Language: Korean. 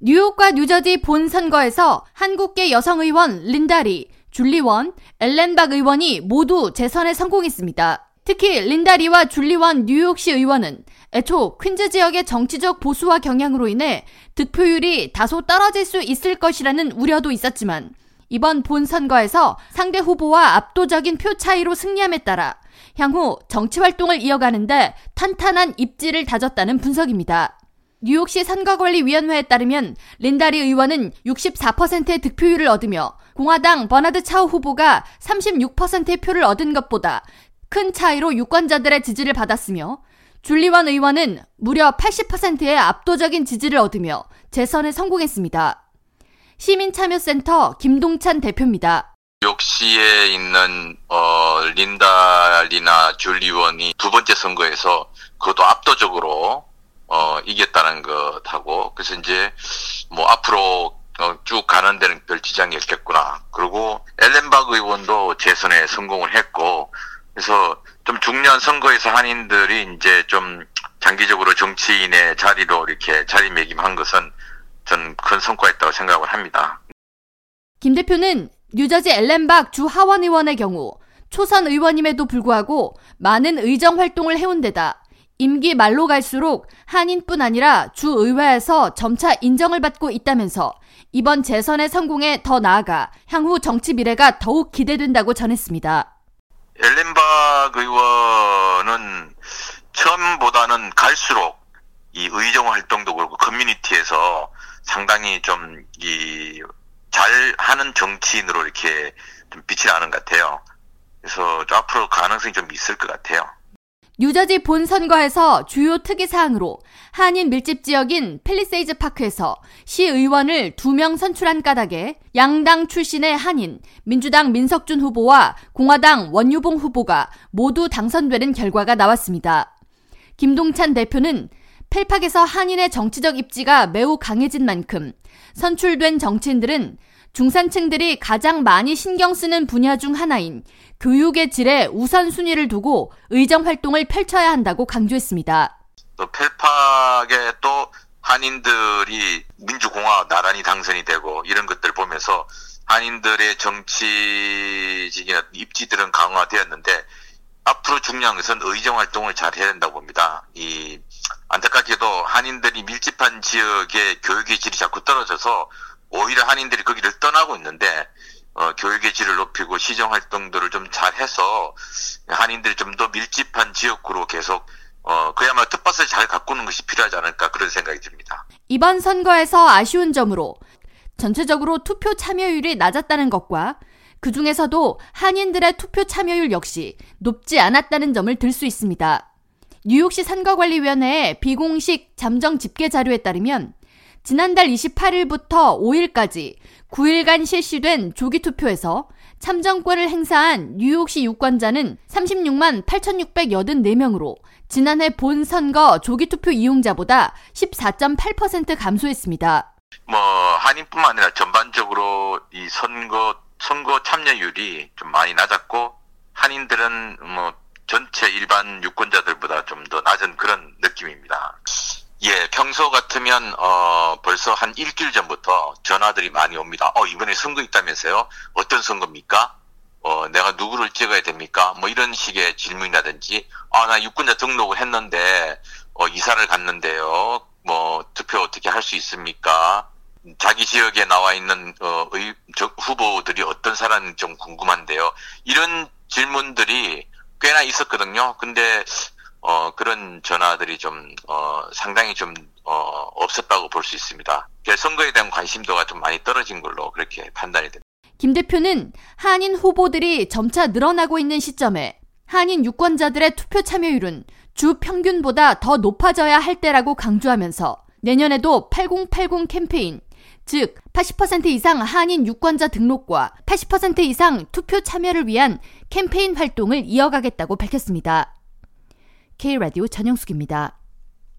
뉴욕과 뉴저지 본 선거에서 한국계 여성 의원 린다리, 줄리원, 엘렌박 의원이 모두 재선에 성공했습니다. 특히 린다리와 줄리원 뉴욕시 의원은 애초 퀸즈 지역의 정치적 보수화 경향으로 인해 득표율이 다소 떨어질 수 있을 것이라는 우려도 있었지만 이번 본 선거에서 상대 후보와 압도적인 표 차이로 승리함에 따라 향후 정치 활동을 이어가는데 탄탄한 입지를 다졌다는 분석입니다. 뉴욕시 선거관리위원회에 따르면 린다리 의원은 64%의 득표율을 얻으며 공화당 버나드 차우 후보가 36%의 표를 얻은 것보다 큰 차이로 유권자들의 지지를 받았으며 줄리원 의원은 무려 80%의 압도적인 지지를 얻으며 재선에 성공했습니다. 시민참여센터 김동찬 대표입니다. 뉴욕시에 있는 어, 린다리나 줄리원이 두 번째 선거에서 그것도 압도적으로 어, 이겼다는 것하고 그래서 이제 뭐 앞으로 어, 쭉 가는 데는 별 지장이 없겠구나. 그리고 엘렌박 의원도 재선에 성공을 했고 그래서 좀 중요한 선거에서 한인들이 이제 좀 장기적으로 정치인의 자리로 이렇게 자리매김한 것은 전 큰 성과였다고 생각을 합니다. 김 대표는 뉴저지 엘렌박 주 하원 의원의 경우 초선 의원임에도 불구하고 많은 의정 활동을 해온 데다 임기 말로 갈수록 한인뿐 아니라 주 의회에서 점차 인정을 받고 있다면서 이번 재선의 성공에 더 나아가 향후 정치 미래가 더욱 기대된다고 전했습니다. 엘렌박 의원은 처음보다는 갈수록 이 의정 활동도 그렇고 커뮤니티에서 상당히 좀 이 잘하는 정치인으로 이렇게 좀 빛이 나는 것 같아요. 그래서 앞으로 가능성이 좀 있을 것 같아요. 뉴저지 본 선거에서 주요 특이 사항으로 한인 밀집 지역인 펠리세이즈 파크에서 시의원을 두 명 선출한 까닭에 양당 출신의 한인, 민주당 민석준 후보와 공화당 원유봉 후보가 모두 당선되는 결과가 나왔습니다. 김동찬 대표는 펠팍에서 한인의 정치적 입지가 매우 강해진 만큼 선출된 정치인들은 중산층들이 가장 많이 신경 쓰는 분야 중 하나인 교육의 질에 우선순위를 두고 의정 활동을 펼쳐야 한다고 강조했습니다. 또 펠팍에 또 한인들이 민주공화 나란히 당선이 되고 이런 것들 보면서 한인들의 정치적인 입지들은 강화되었는데 앞으로 중요한 것은 의정 활동을 잘 해야 된다고 봅니다. 이 안타깝게도 한인들이 밀집한 지역의 교육의 질이 자꾸 떨어져서 오히려 한인들이 거기를 떠나고 있는데 어, 교육의 질을 높이고 시정 활동들을 좀 잘해서 한인들이 좀 더 밀집한 지역구로 계속 어, 그야말로 뜻밭을 잘 가꾸는 것이 필요하지 않을까 그런 생각이 듭니다. 이번 선거에서 아쉬운 점으로 전체적으로 투표 참여율이 낮았다는 것과 그 중에서도 한인들의 투표 참여율 역시 높지 않았다는 점을 들 수 있습니다. 뉴욕시 선거관리위원회의 비공식 잠정 집계 자료에 따르면 지난달 28일부터 5일까지 9일간 실시된 조기 투표에서 참정권을 행사한 뉴욕시 유권자는 36만 8,684명으로 지난해 본 선거 조기 투표 이용자보다 14.8% 감소했습니다. 뭐 한인뿐만 아니라 전반적으로 이 선거 선거 참여율이 좀 많이 낮았고 한인들은 뭐 전체 일반 유권자들보다 좀 더 낮은 그런 느낌입니다. 예, 평소 같으면 어 벌써 한 일주일 전부터 전화들이 많이 옵니다. 어 이번에 선거 있다면서요? 어떤 선거입니까? 어 내가 누구를 찍어야 됩니까? 뭐 이런 식의 질문이라든지 아 나 유권자 등록을 했는데 어 이사를 갔는데요. 뭐 투표 어떻게 할 수 있습니까? 자기 지역에 나와 있는 어, 의, 후보들이 어떤 사람인지 좀 궁금한데요. 이런 질문들이 꽤나 있었거든요. 근데 어, 그런 전화들이 좀, 어, 상당히 좀, 어, 없었다고 볼 수 있습니다. 선거에 대한 관심도가 좀 많이 떨어진 걸로 그렇게 판단이 됩니다. 김 대표는 한인 후보들이 점차 늘어나고 있는 시점에 한인 유권자들의 투표 참여율은 주 평균보다 더 높아져야 할 때라고 강조하면서 내년에도 8080 캠페인, 즉 80% 이상 한인 유권자 등록과 80% 이상 투표 참여를 위한 캠페인 활동을 이어가겠다고 밝혔습니다. K라디오 전영숙입니다.